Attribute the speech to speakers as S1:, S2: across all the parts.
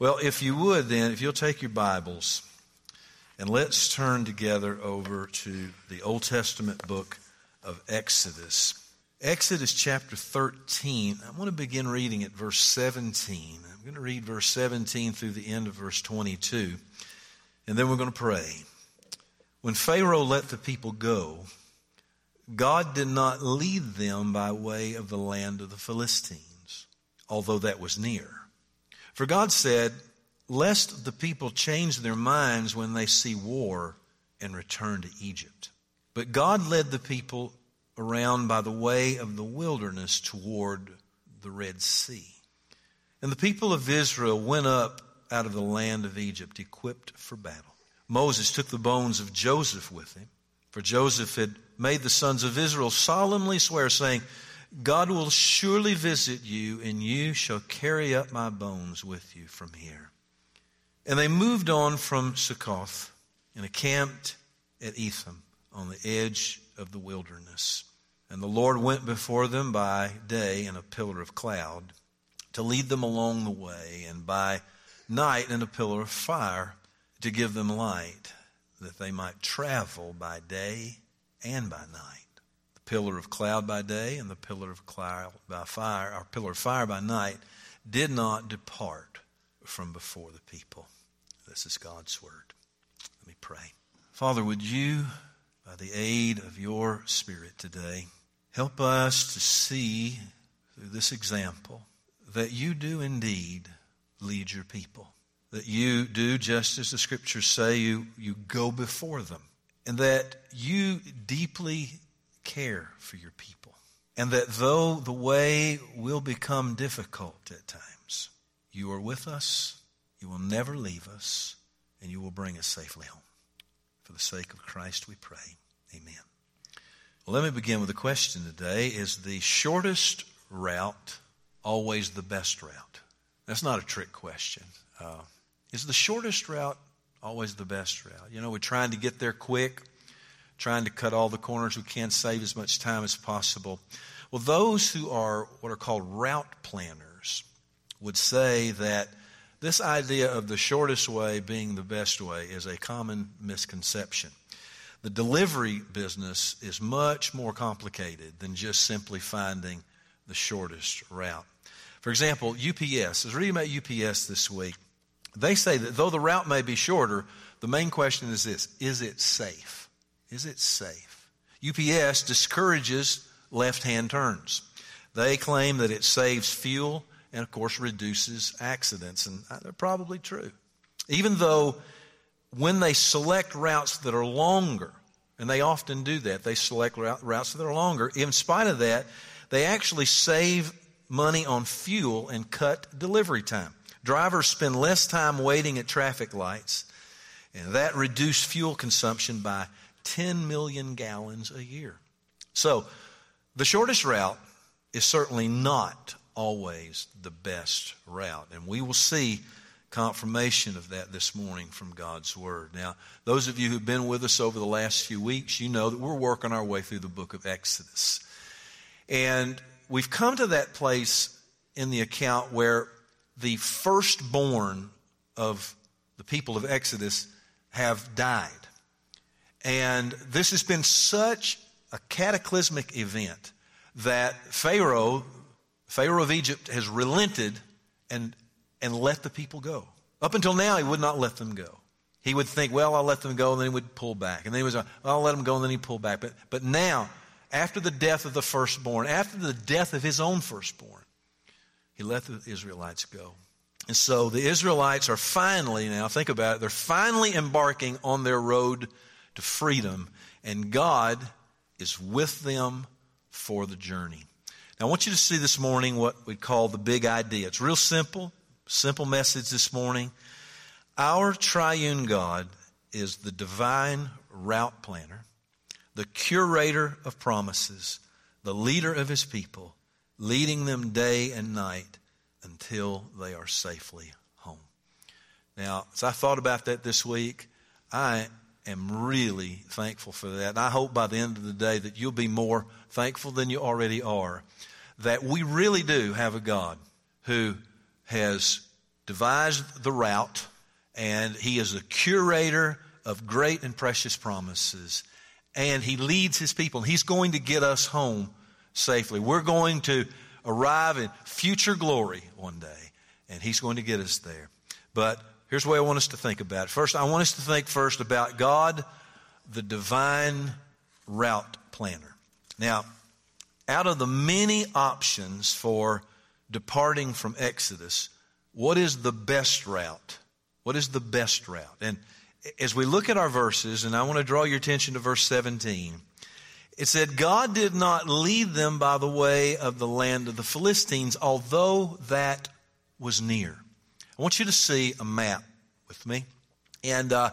S1: Well, if you would, then, if you'll take your Bibles and let's turn together over to the Old Testament book of Exodus. Exodus chapter 13. I want to begin reading at verse 17. I'm going to read verse 17 through the end of verse 22, and then we're going to pray. When Pharaoh let the people go, God did not lead them by way of the land of the Philistines, although that was near. For God said, Lest the people change their minds when they see war and return to Egypt. But God led the people around by the way of the wilderness toward the Red Sea. And the people of Israel went up out of the land of Egypt equipped for battle. Moses took the bones of Joseph with him, for Joseph had made the sons of Israel solemnly swear, saying, God will surely visit you, and you shall carry up my bones with you from here. And they moved on from Succoth and encamped at Etham on the edge of the wilderness. And the Lord went before them by day in a pillar of cloud to lead them along the way, and by night in a pillar of fire to give them light, that they might travel by day and by night pillar of cloud by day and the pillar of cloud by fire, or pillar of fire by night, did not depart from before the people. This is God's word. Let me pray. Father, would you, by the aid of your Spirit today, help us to see through this example that you do indeed lead your people. That you do, just as the scriptures say, you, you go before them. And that you deeply care for your people. And that though the way will become difficult at times, you are with us, you will never leave us, and you will bring us safely home. For the sake of Christ we pray. Amen. Well, let me begin with a question today. Is the shortest route always the best route? That's not a trick question. Uh, is the shortest route always the best route? You know, we're trying to get there quick trying to cut all the corners we can, save as much time as possible. Well, those who are what are called route planners would say that this idea of the shortest way being the best way is a common misconception. The delivery business is much more complicated than just simply finding the shortest route. For example, UPS. I was reading about UPS this week. They say that though the route may be shorter, the main question is this is it safe? Is it safe? UPS discourages left hand turns. They claim that it saves fuel and, of course, reduces accidents, and uh, they're probably true. Even though when they select routes that are longer, and they often do that, they select routes that are longer, in spite of that, they actually save money on fuel and cut delivery time. Drivers spend less time waiting at traffic lights, and that reduced fuel consumption by 10 million gallons a year. So, the shortest route is certainly not always the best route. And we will see confirmation of that this morning from God's Word. Now, those of you who've been with us over the last few weeks, you know that we're working our way through the book of Exodus. And we've come to that place in the account where the firstborn of the people of Exodus have died. And this has been such a cataclysmic event that Pharaoh, Pharaoh of Egypt, has relented and, and let the people go. Up until now, he would not let them go. He would think, well, I'll let them go, and then he would pull back. And then he was, I'll let them go, and then he'd pull back. But, but now, after the death of the firstborn, after the death of his own firstborn, he let the Israelites go. And so the Israelites are finally, now think about it, they're finally embarking on their road to freedom, and God is with them for the journey. Now, I want you to see this morning what we call the big idea. It's real simple, simple message this morning. Our triune God is the divine route planner, the curator of promises, the leader of his people, leading them day and night until they are safely home. Now, as I thought about that this week, I am really thankful for that. I hope by the end of the day that you'll be more thankful than you already are. That we really do have a God who has devised the route, and He is a curator of great and precious promises. And He leads His people. He's going to get us home safely. We're going to arrive in future glory one day, and He's going to get us there. But here's the way I want us to think about it. First, I want us to think first about God, the divine route planner. Now, out of the many options for departing from Exodus, what is the best route? What is the best route? And as we look at our verses, and I want to draw your attention to verse 17, it said, God did not lead them by the way of the land of the Philistines, although that was near. I want you to see a map with me. And uh,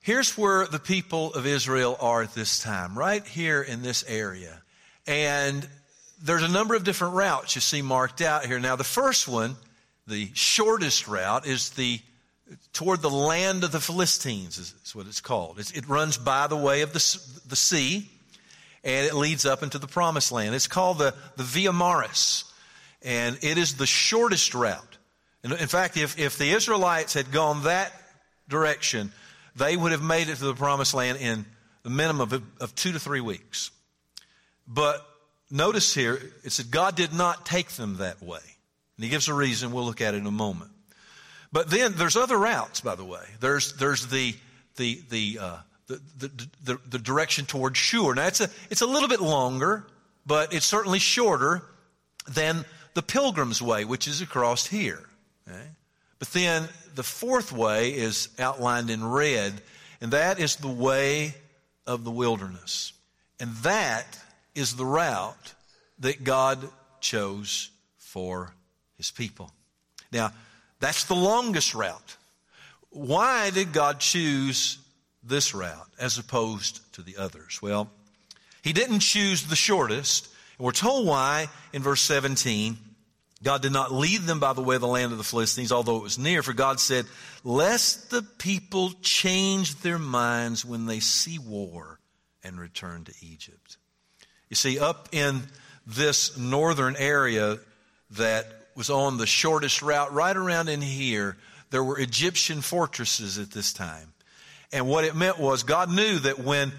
S1: here's where the people of Israel are at this time, right here in this area. And there's a number of different routes you see marked out here. Now, the first one, the shortest route, is the toward the land of the Philistines, is, is what it's called. It's, it runs by the way of the, the sea, and it leads up into the promised land. It's called the, the Via Maris, and it is the shortest route. And in fact, if, if the Israelites had gone that direction, they would have made it to the promised land in the minimum of, of two to three weeks. But notice here, it said God did not take them that way. And he gives a reason. We'll look at it in a moment. But then there's other routes, by the way. There's, there's the, the, the, uh, the, the, the, the, direction toward Shur. Now, it's a, it's a little bit longer, but it's certainly shorter than the Pilgrim's Way, which is across here. Okay? But then the fourth way is outlined in red, and that is the way of the wilderness. And that is the route that God chose for his people. Now, that's the longest route. Why did God choose this route as opposed to the others? Well, he didn't choose the shortest. And we're told why in verse 17. God did not lead them by the way of the land of the Philistines, although it was near, for God said, Lest the people change their minds when they see war and return to Egypt. You see, up in this northern area that was on the shortest route, right around in here, there were Egyptian fortresses at this time. And what it meant was God knew that when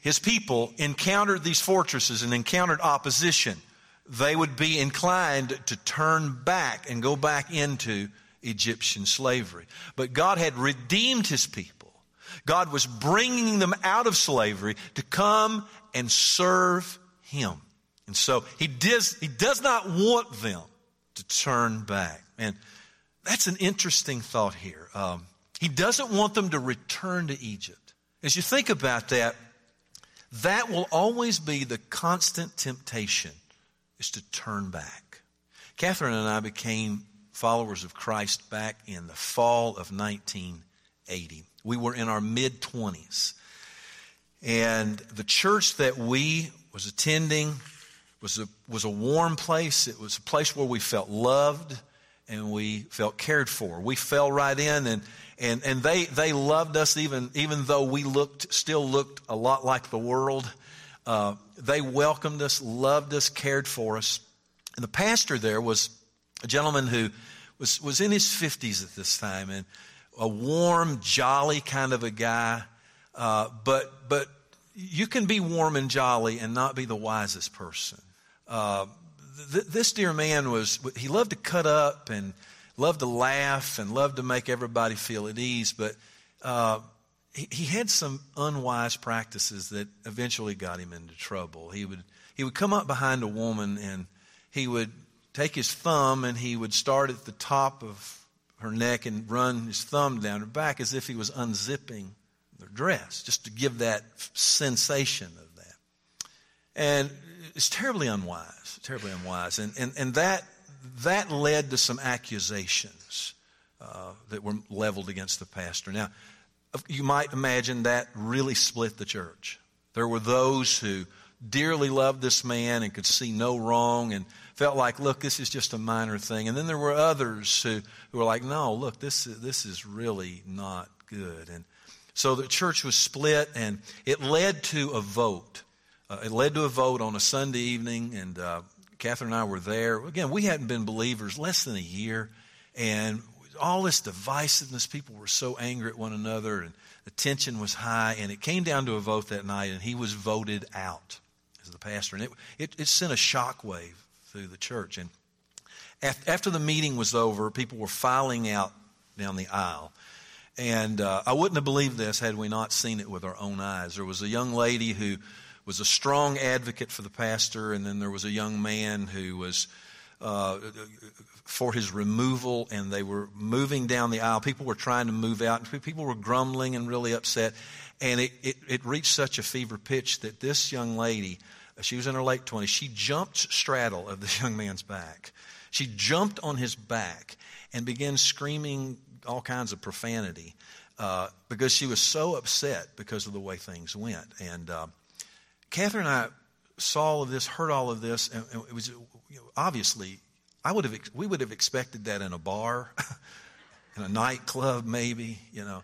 S1: his people encountered these fortresses and encountered opposition, they would be inclined to turn back and go back into Egyptian slavery. But God had redeemed his people. God was bringing them out of slavery to come and serve him. And so he does, he does not want them to turn back. And that's an interesting thought here. Um, he doesn't want them to return to Egypt. As you think about that, that will always be the constant temptation is to turn back. Catherine and I became followers of Christ back in the fall of 1980. We were in our mid 20s. And the church that we was attending was a, was a warm place. It was a place where we felt loved and we felt cared for. We fell right in and, and, and they, they loved us even, even though we looked, still looked a lot like the world. Uh, they welcomed us, loved us, cared for us. And the pastor there was a gentleman who was, was in his 50s at this time and a warm, jolly kind of a guy. Uh, but, but you can be warm and jolly and not be the wisest person. Uh, th- this dear man was, he loved to cut up and loved to laugh and loved to make everybody feel at ease, but uh, he, had some unwise practices that eventually got him into trouble. He would, he would come up behind a woman and he would take his thumb and he would start at the top of her neck and run his thumb down her back as if he was unzipping their dress, just to give that sensation of that. And it's terribly unwise, terribly unwise. And, and, and that, that led to some accusations uh, that were leveled against the pastor. Now, you might imagine that really split the church. There were those who dearly loved this man and could see no wrong and felt like, look, this is just a minor thing. And then there were others who, who were like, no, look, this, this is really not good. And so the church was split, and it led to a vote. Uh, it led to a vote on a Sunday evening, and uh, Catherine and I were there. Again, we hadn't been believers less than a year, and all this divisiveness. People were so angry at one another, and the tension was high. And it came down to a vote that night, and he was voted out as the pastor. And it, it, it sent a shockwave through the church. And after the meeting was over, people were filing out down the aisle. And uh, I wouldn't have believed this had we not seen it with our own eyes. There was a young lady who was a strong advocate for the pastor, and then there was a young man who was uh, for his removal, and they were moving down the aisle. People were trying to move out, and people were grumbling and really upset. And it, it, it reached such a fever pitch that this young lady, she was in her late 20s, she jumped straddle of this young man's back. She jumped on his back and began screaming all kinds of profanity uh, because she was so upset because of the way things went. And uh, Catherine and I saw all of this, heard all of this, and, it was obviously I would have we would have expected that in a bar, in a nightclub, maybe you know,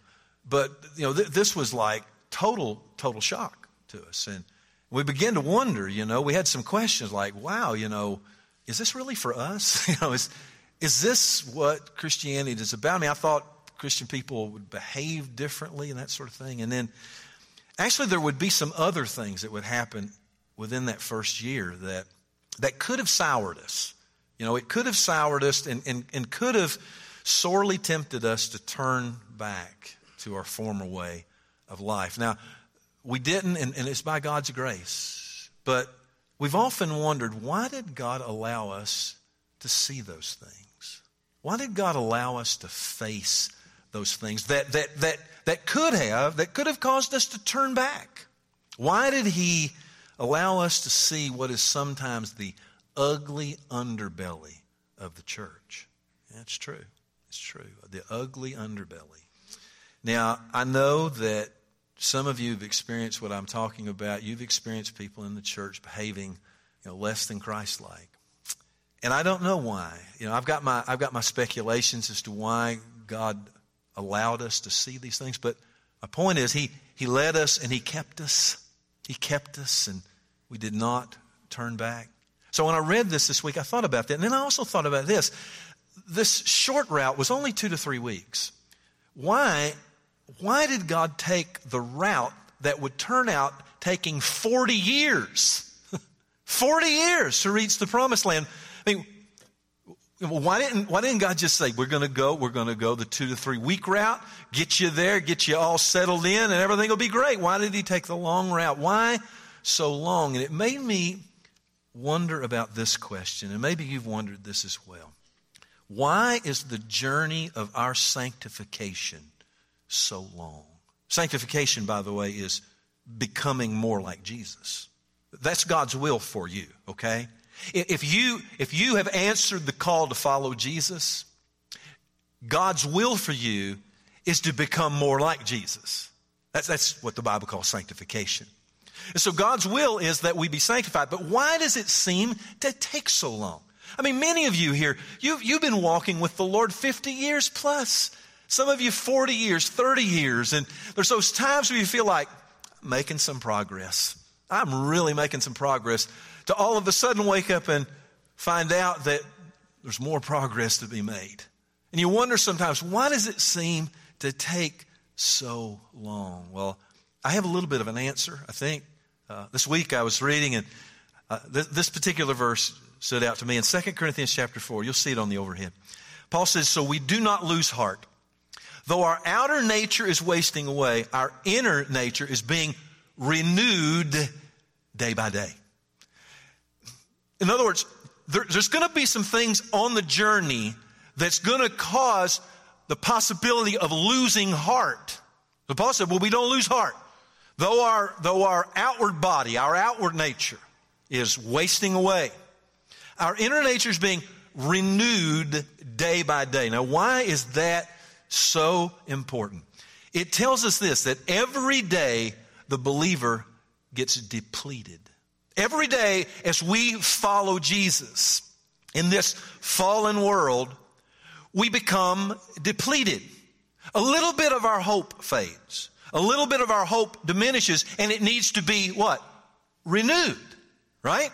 S1: but you know th- this was like total total shock to us, and we began to wonder. You know, we had some questions like, "Wow, you know, is this really for us? you know, is is this what Christianity is about? I mean, I thought Christian people would behave differently and that sort of thing. And then actually, there would be some other things that would happen within that first year that, that could have soured us. You know, it could have soured us and, and, and could have sorely tempted us to turn back to our former way of life. Now, we didn't, and, and it's by God's grace. But we've often wondered why did God allow us to see those things? Why did God allow us to face those things that, that, that, that could have, that could have caused us to turn back? Why did He allow us to see what is sometimes the ugly underbelly of the church? That's true. It's true. The ugly underbelly. Now, I know that some of you have experienced what I'm talking about. You've experienced people in the church behaving you know, less than Christ like. And I don't know why. You know, I've got my I've got my speculations as to why God allowed us to see these things, but my point is he he led us and he kept us. He kept us and we did not turn back. So when I read this this week, I thought about that. And then I also thought about this. This short route was only 2 to 3 weeks. Why why did God take the route that would turn out taking 40 years? 40 years to reach the promised land I mean, why didn't, why didn't God just say, we're going to go, we're going to go the two to three week route, get you there, get you all settled in, and everything will be great? Why did He take the long route? Why so long? And it made me wonder about this question, and maybe you've wondered this as well. Why is the journey of our sanctification so long? Sanctification, by the way, is becoming more like Jesus. That's God's will for you, okay? If you, if you have answered the call to follow Jesus, God's will for you is to become more like Jesus. That's, that's what the Bible calls sanctification. And so God's will is that we be sanctified. But why does it seem to take so long? I mean, many of you here, you've, you've been walking with the Lord 50 years plus. Some of you 40 years, 30 years. And there's those times where you feel like, making some progress. I'm really making some progress to all of a sudden wake up and find out that there's more progress to be made. And you wonder sometimes, why does it seem to take so long? Well, I have a little bit of an answer, I think. Uh, this week I was reading, and uh, th- this particular verse stood out to me in 2 Corinthians chapter 4. You'll see it on the overhead. Paul says, So we do not lose heart. Though our outer nature is wasting away, our inner nature is being renewed day by day. In other words, there, there's going to be some things on the journey that's going to cause the possibility of losing heart. The Paul said, well, we don't lose heart. Though our, though our outward body, our outward nature is wasting away, our inner nature is being renewed day by day. Now, why is that so important? It tells us this, that every day the believer gets depleted. Every day as we follow Jesus in this fallen world, we become depleted. A little bit of our hope fades. A little bit of our hope diminishes and it needs to be what? Renewed, right?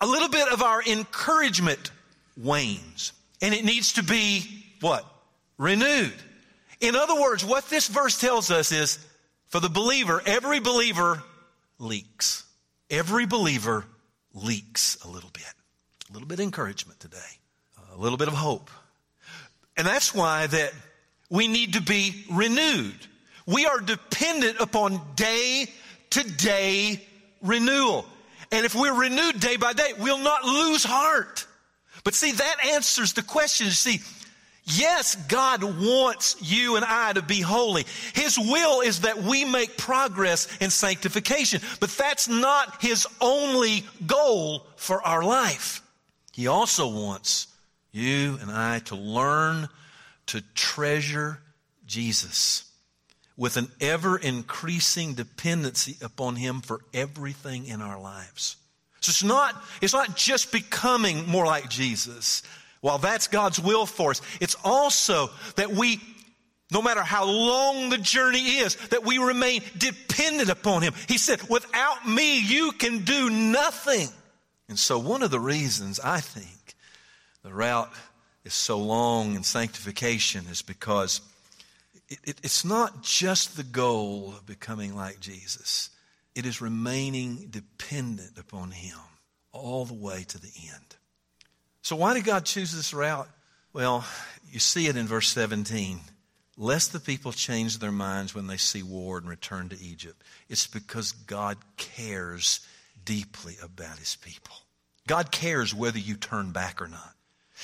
S1: A little bit of our encouragement wanes and it needs to be what? Renewed. In other words, what this verse tells us is for the believer, every believer leaks. Every believer leaks a little bit. A little bit of encouragement today. A little bit of hope. And that's why that we need to be renewed. We are dependent upon day to day renewal. And if we're renewed day by day, we'll not lose heart. But see, that answers the question. You See, yes, God wants you and I to be holy. His will is that we make progress in sanctification, but that's not His only goal for our life. He also wants you and I to learn to treasure Jesus with an ever increasing dependency upon Him for everything in our lives. So it's not, it's not just becoming more like Jesus. While that's God's will for us, it's also that we, no matter how long the journey is, that we remain dependent upon Him. He said, without me, you can do nothing. And so one of the reasons I think the route is so long in sanctification is because it, it, it's not just the goal of becoming like Jesus, it is remaining dependent upon Him all the way to the end. So, why did God choose this route? Well, you see it in verse 17. Lest the people change their minds when they see war and return to Egypt. It's because God cares deeply about his people. God cares whether you turn back or not.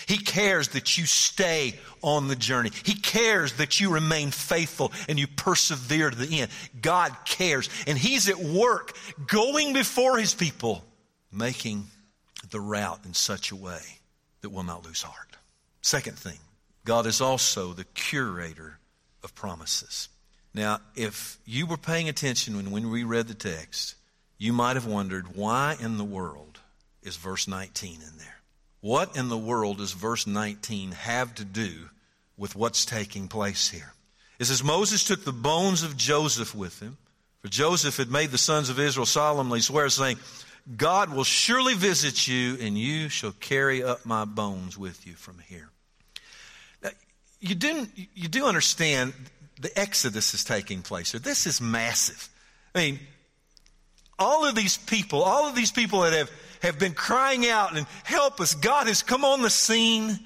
S1: He cares that you stay on the journey. He cares that you remain faithful and you persevere to the end. God cares. And He's at work going before His people, making the route in such a way that we'll not lose heart. Second thing, God is also the curator of promises. Now, if you were paying attention when, when we read the text, you might have wondered why in the world is verse 19 in there? What in the world does verse 19 have to do with what's taking place here? It says Moses took the bones of Joseph with him, for Joseph had made the sons of Israel solemnly swear, saying, God will surely visit you, and you shall carry up my bones with you from here. Now, you do, you do understand the Exodus is taking place here. This is massive. I mean, all of these people, all of these people that have have been crying out and help us. God has come on the scene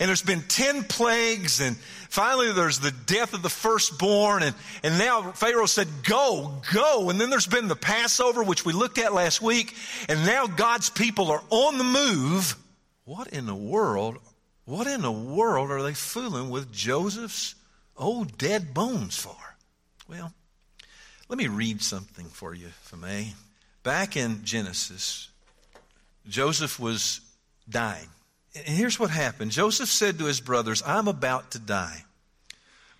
S1: and there's been 10 plagues and finally there's the death of the firstborn and, and now Pharaoh said, go, go. And then there's been the Passover, which we looked at last week. And now God's people are on the move. What in the world, what in the world are they fooling with Joseph's old dead bones for? Well, let me read something for you, if I may. Back in Genesis Joseph was dying. And here's what happened Joseph said to his brothers, I'm about to die,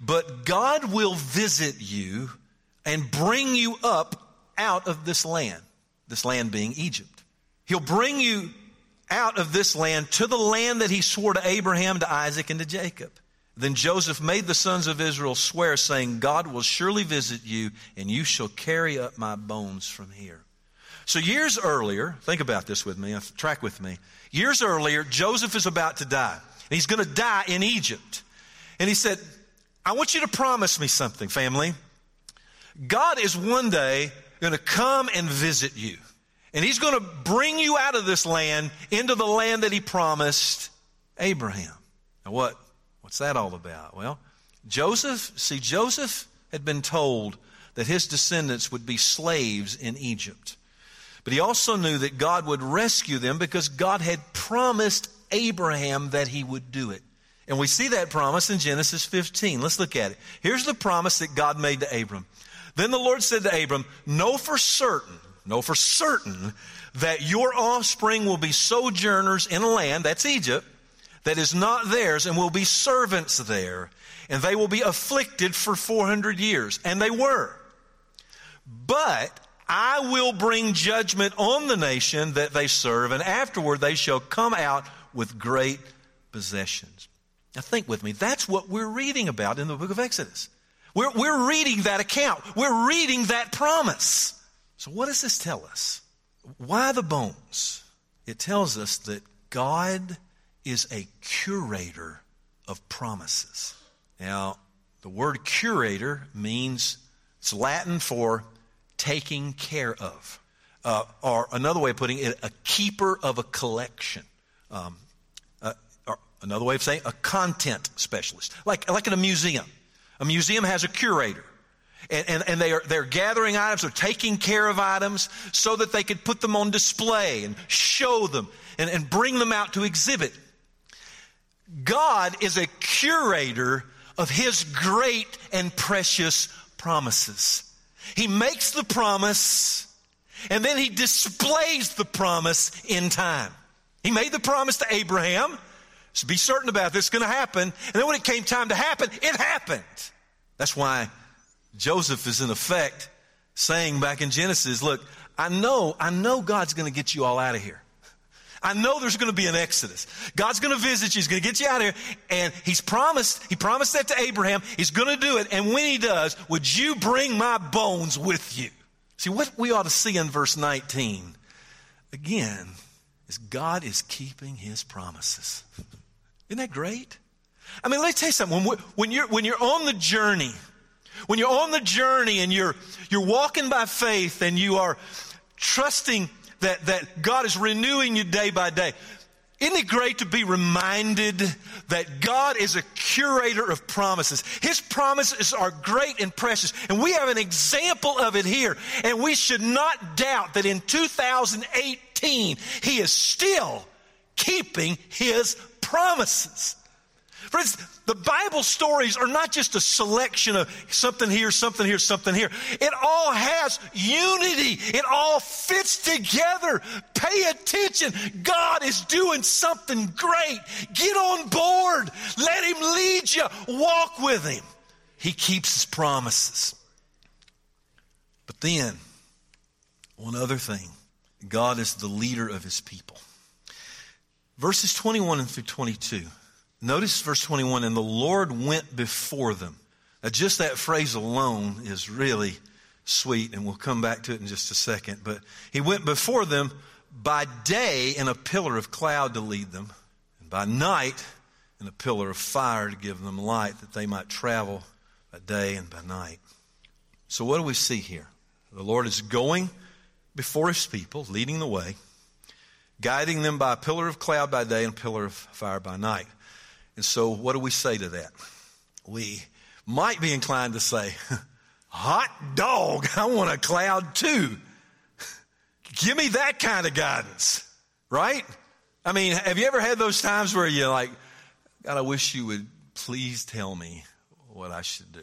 S1: but God will visit you and bring you up out of this land, this land being Egypt. He'll bring you out of this land to the land that he swore to Abraham, to Isaac, and to Jacob. Then Joseph made the sons of Israel swear, saying, God will surely visit you, and you shall carry up my bones from here. So, years earlier, think about this with me, uh, track with me. Years earlier, Joseph is about to die. And he's going to die in Egypt. And he said, I want you to promise me something, family. God is one day going to come and visit you. And he's going to bring you out of this land into the land that he promised Abraham. Now, what, what's that all about? Well, Joseph, see, Joseph had been told that his descendants would be slaves in Egypt. But he also knew that God would rescue them because God had promised Abraham that he would do it. And we see that promise in Genesis 15. Let's look at it. Here's the promise that God made to Abram. Then the Lord said to Abram, Know for certain, know for certain that your offspring will be sojourners in a land, that's Egypt, that is not theirs, and will be servants there, and they will be afflicted for 400 years. And they were. But I will bring judgment on the nation that they serve, and afterward they shall come out with great possessions. Now, think with me. That's what we're reading about in the book of Exodus. We're, we're reading that account, we're reading that promise. So, what does this tell us? Why the bones? It tells us that God is a curator of promises. Now, the word curator means it's Latin for taking care of. Uh, or another way of putting it, a keeper of a collection. Um, uh, or another way of saying a content specialist, like, like in a museum. A museum has a curator. And, and, and, they are, they're gathering items, they're taking care of items so that they could put them on display and show them and, and bring them out to exhibit. God is a curator of His great and precious promises. He makes the promise and then He displays the promise in time. He made the promise to Abraham. So be certain about this, it's going to happen. And then when it came time to happen, it happened. That's why Joseph is in effect saying back in Genesis, look, I know, I know God's going to get you all out of here. I know there's going to be an exodus. God's going to visit you. He's going to get you out of here. And he's promised, he promised that to Abraham. He's going to do it. And when he does, would you bring my bones with you? See, what we ought to see in verse 19, again, is God is keeping his promises. Isn't that great? I mean, let me tell you something. When, when, you're, when you're on the journey, when you're on the journey and you're, you're walking by faith and you are trusting that, that God is renewing you day by day, isn't it great to be reminded that God is a curator of promises? His promises are great and precious, and we have an example of it here. And we should not doubt that in 2018, He is still keeping His promises. Friends, the Bible stories are not just a selection of something here, something here, something here. It all has unity. It all fits together. Pay attention. God is doing something great. Get on board. Let Him lead you. Walk with Him. He keeps His promises. But then, one other thing God is the leader of His people. Verses 21 and through 22. Notice verse 21 and the Lord went before them. Now, just that phrase alone is really sweet, and we'll come back to it in just a second. But he went before them by day in a pillar of cloud to lead them, and by night in a pillar of fire to give them light, that they might travel by day and by night. So, what do we see here? The Lord is going before his people, leading the way, guiding them by a pillar of cloud by day and a pillar of fire by night. And so, what do we say to that? We might be inclined to say, Hot dog, I want a cloud too. Give me that kind of guidance, right? I mean, have you ever had those times where you're like, God, I wish you would please tell me what I should do?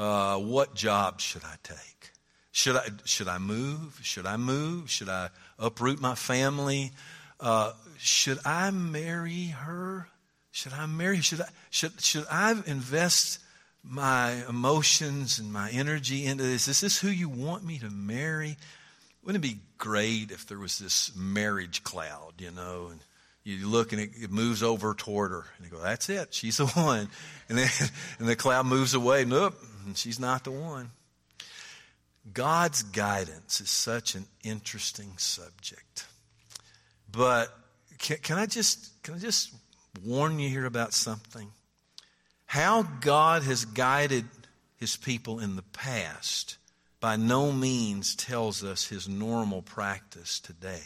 S1: Uh, what job should I take? Should I, should I move? Should I move? Should I uproot my family? Uh, should I marry her? Should I marry? Should I, should, should I invest my emotions and my energy into this? Is this who you want me to marry? Wouldn't it be great if there was this marriage cloud, you know, and you look and it, it moves over toward her and you go, that's it. She's the one. And then, and the cloud moves away. Nope. She's not the one. God's guidance is such an interesting subject. But can, can I just, can I just warn you here about something. How God has guided his people in the past by no means tells us his normal practice today.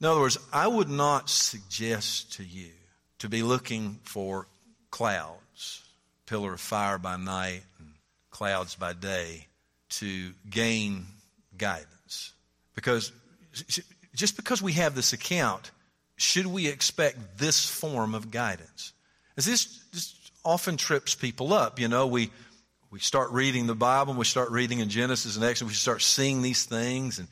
S1: In other words, I would not suggest to you to be looking for clouds, pillar of fire by night and clouds by day to gain guidance. Because just because we have this account should we expect this form of guidance? As this, this often trips people up. You know, we, we start reading the Bible, and we start reading in Genesis and Exodus, we start seeing these things, and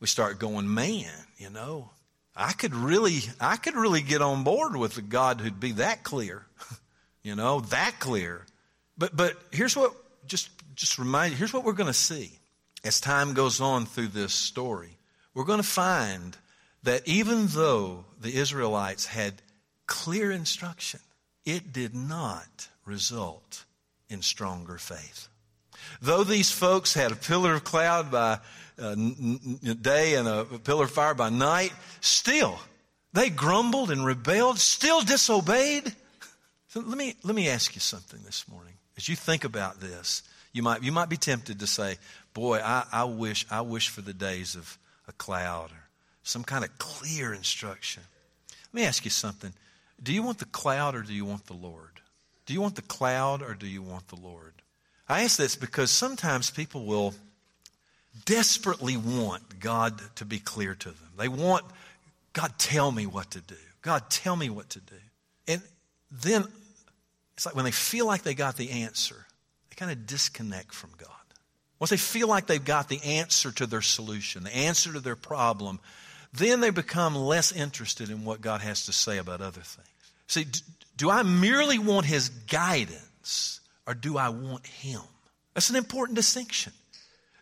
S1: we start going, man, you know, I could really, I could really get on board with a God who'd be that clear, you know, that clear. But, but here's what, just, just remind you, here's what we're going to see as time goes on through this story. We're going to find that even though the Israelites had clear instruction, it did not result in stronger faith. Though these folks had a pillar of cloud by uh, day and a pillar of fire by night, still they grumbled and rebelled, still disobeyed. So let me, let me ask you something this morning. As you think about this, you might, you might be tempted to say, Boy, I, I, wish, I wish for the days of a cloud some kind of clear instruction. Let me ask you something. Do you want the cloud or do you want the Lord? Do you want the cloud or do you want the Lord? I ask this because sometimes people will desperately want God to be clear to them. They want, God, tell me what to do. God, tell me what to do. And then it's like when they feel like they got the answer, they kind of disconnect from God. Once they feel like they've got the answer to their solution, the answer to their problem, then they become less interested in what God has to say about other things. See, do I merely want His guidance or do I want Him? That's an important distinction.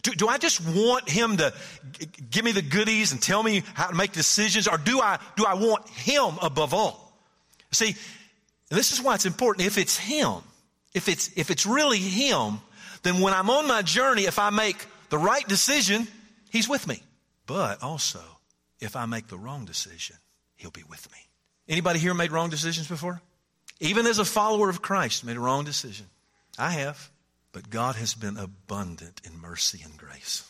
S1: Do, do I just want Him to g- give me the goodies and tell me how to make decisions or do I, do I want Him above all? See, this is why it's important. If it's Him, if it's, if it's really Him, then when I'm on my journey, if I make the right decision, He's with me. But also, if I make the wrong decision, He'll be with me. Anybody here made wrong decisions before? Even as a follower of Christ, made a wrong decision. I have. But God has been abundant in mercy and grace.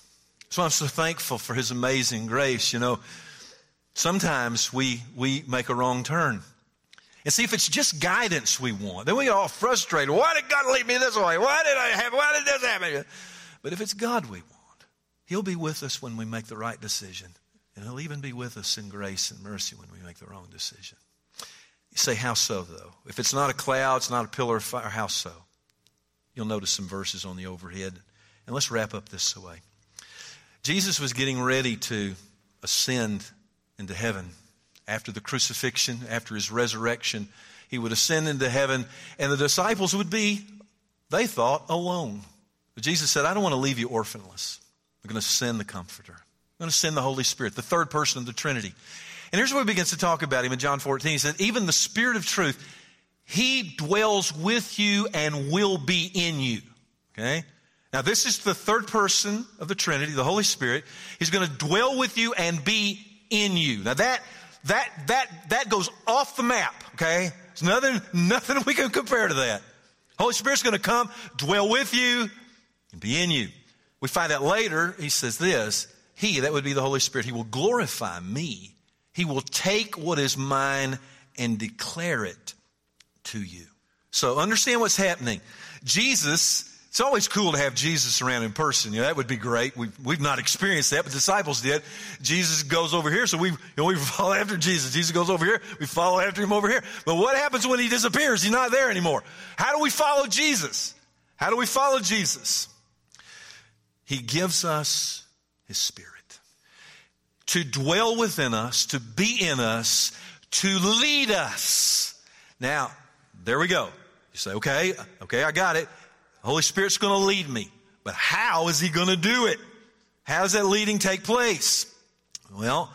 S1: So I'm so thankful for His amazing grace. You know, sometimes we, we make a wrong turn. And see, if it's just guidance we want, then we get all frustrated. Why did God lead me this way? Why did I have, why did this happen? But if it's God we want, He'll be with us when we make the right decision. And He'll even be with us in grace and mercy when we make the wrong decision. You say, how so, though? If it's not a cloud, it's not a pillar of fire, how so? You'll notice some verses on the overhead. And let's wrap up this way. Jesus was getting ready to ascend into heaven after the crucifixion, after his resurrection, he would ascend into heaven, and the disciples would be, they thought, alone. But Jesus said, I don't want to leave you orphanless. I'm going to send the Comforter. I'm going to send the Holy Spirit, the third person of the Trinity. And here's where he begins to talk about him in John 14. He said, Even the Spirit of truth, he dwells with you and will be in you. Okay? Now, this is the third person of the Trinity, the Holy Spirit. He's going to dwell with you and be in you. Now, that that, that, that goes off the map, okay? There's nothing, nothing we can compare to that. Holy Spirit's going to come, dwell with you, and be in you. We find that later, he says this He, that would be the Holy Spirit, He will glorify me. He will take what is mine and declare it to you. So understand what's happening. Jesus it's always cool to have Jesus around in person. You know, that would be great. We've, we've not experienced that, but disciples did. Jesus goes over here, so we, you know, we follow after Jesus. Jesus goes over here, we follow after him over here. But what happens when he disappears? He's not there anymore. How do we follow Jesus? How do we follow Jesus? He gives us his spirit to dwell within us, to be in us, to lead us. Now, there we go. You say, okay, okay, I got it. Holy Spirit's going to lead me. But how is He going to do it? How does that leading take place? Well,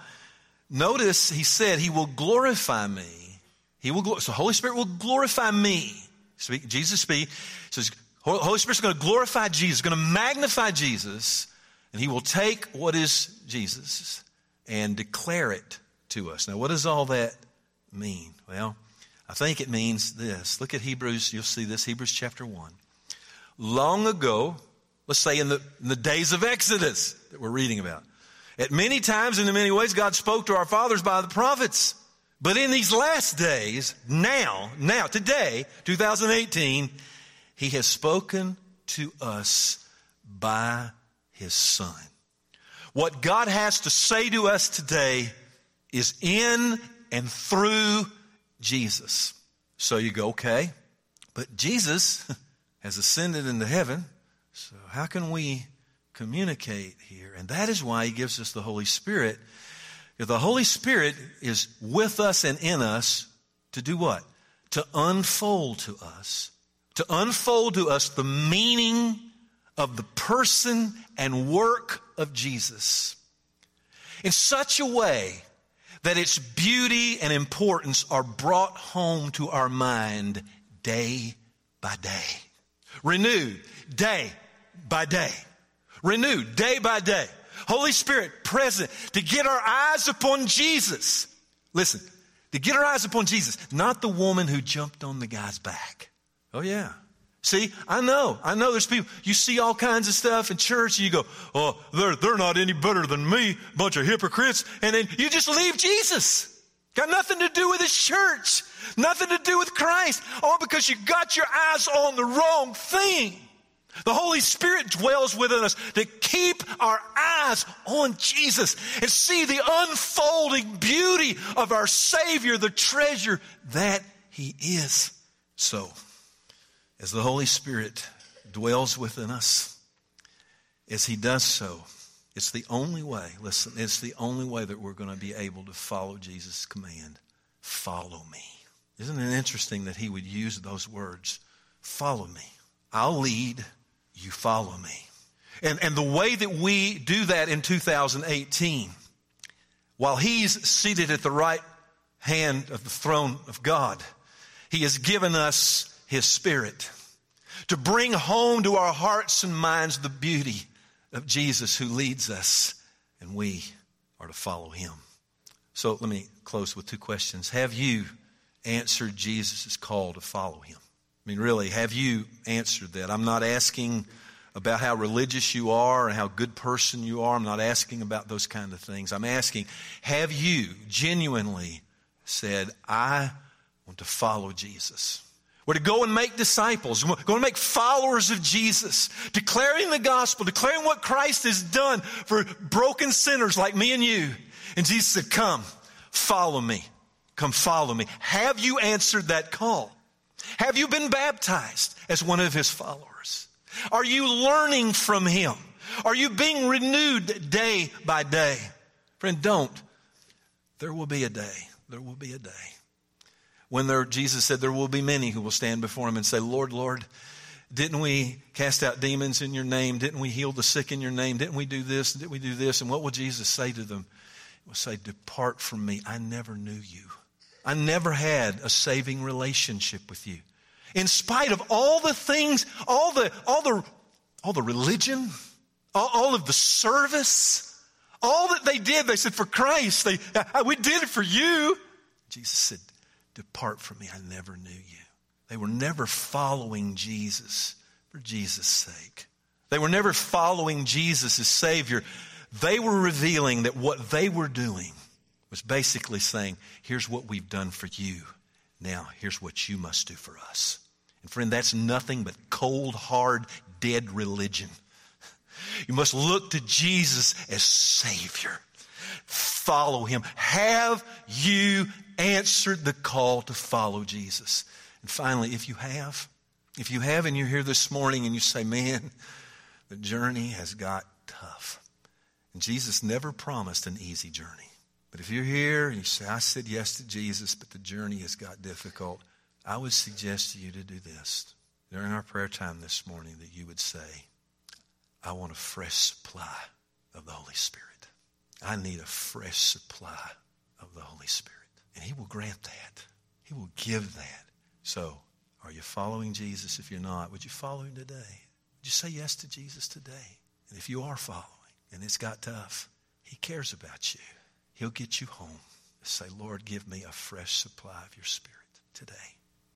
S1: notice He said He will glorify me. He will, so Holy Spirit will glorify me. Speak, Jesus speak. Says Holy Spirit's going to glorify Jesus, going to magnify Jesus, and He will take what is Jesus and declare it to us. Now, what does all that mean? Well, I think it means this. Look at Hebrews, you'll see this, Hebrews chapter 1 long ago, let's say in the, in the days of Exodus that we're reading about. At many times and in many ways, God spoke to our fathers by the prophets. But in these last days, now, now, today, 2018, He has spoken to us by His Son. What God has to say to us today is in and through Jesus. So you go, okay, but Jesus has ascended into heaven. So, how can we communicate here? And that is why he gives us the Holy Spirit. The Holy Spirit is with us and in us to do what? To unfold to us, to unfold to us the meaning of the person and work of Jesus in such a way that its beauty and importance are brought home to our mind day by day. Renewed day by day. Renewed day by day. Holy Spirit present to get our eyes upon Jesus. Listen, to get our eyes upon Jesus, not the woman who jumped on the guy's back. Oh, yeah. See, I know, I know there's people, you see all kinds of stuff in church, and you go, oh, they're, they're not any better than me, bunch of hypocrites, and then you just leave Jesus. Got nothing to do with his church, nothing to do with Christ, all because you got your eyes on the wrong thing. The Holy Spirit dwells within us to keep our eyes on Jesus and see the unfolding beauty of our Savior, the treasure that He is. So, as the Holy Spirit dwells within us, as He does so, it's the only way, listen, it's the only way that we're going to be able to follow Jesus' command follow me. Isn't it interesting that He would use those words? Follow me. I'll lead you follow me. And, and the way that we do that in 2018, while he's seated at the right hand of the throne of God, he has given us his spirit to bring home to our hearts and minds the beauty of Jesus who leads us, and we are to follow him. So let me close with two questions. Have you answered Jesus' call to follow him? I mean, really, have you answered that? I'm not asking about how religious you are and how good person you are. I'm not asking about those kind of things. I'm asking, have you genuinely said, I want to follow Jesus? We're to go and make disciples. We're going to make followers of Jesus, declaring the gospel, declaring what Christ has done for broken sinners like me and you. And Jesus said, Come, follow me. Come follow me. Have you answered that call? Have you been baptized as one of his followers? Are you learning from him? Are you being renewed day by day? Friend, don't. There will be a day. There will be a day. When there, Jesus said, There will be many who will stand before him and say, Lord, Lord, didn't we cast out demons in your name? Didn't we heal the sick in your name? Didn't we do this? Didn't we do this? And what will Jesus say to them? He will say, Depart from me. I never knew you. I never had a saving relationship with you. In spite of all the things, all the, all the, all the religion, all, all of the service, all that they did, they said, for Christ, they, we did it for you. Jesus said, Depart from me, I never knew you. They were never following Jesus for Jesus' sake. They were never following Jesus as Savior. They were revealing that what they were doing was basically saying, here's what we've done for you. Now, here's what you must do for us. And friend, that's nothing but cold, hard, dead religion. You must look to Jesus as Savior. Follow Him. Have you answered the call to follow Jesus? And finally, if you have, if you have and you're here this morning and you say, man, the journey has got tough. And Jesus never promised an easy journey. But if you're here and you say, I said yes to Jesus, but the journey has got difficult, I would suggest to you to do this. During our prayer time this morning, that you would say, I want a fresh supply of the Holy Spirit. I need a fresh supply of the Holy Spirit. And He will grant that. He will give that. So, are you following Jesus? If you're not, would you follow Him today? Would you say yes to Jesus today? And if you are following and it's got tough, He cares about you. He'll get you home. Say, Lord, give me a fresh supply of your spirit today.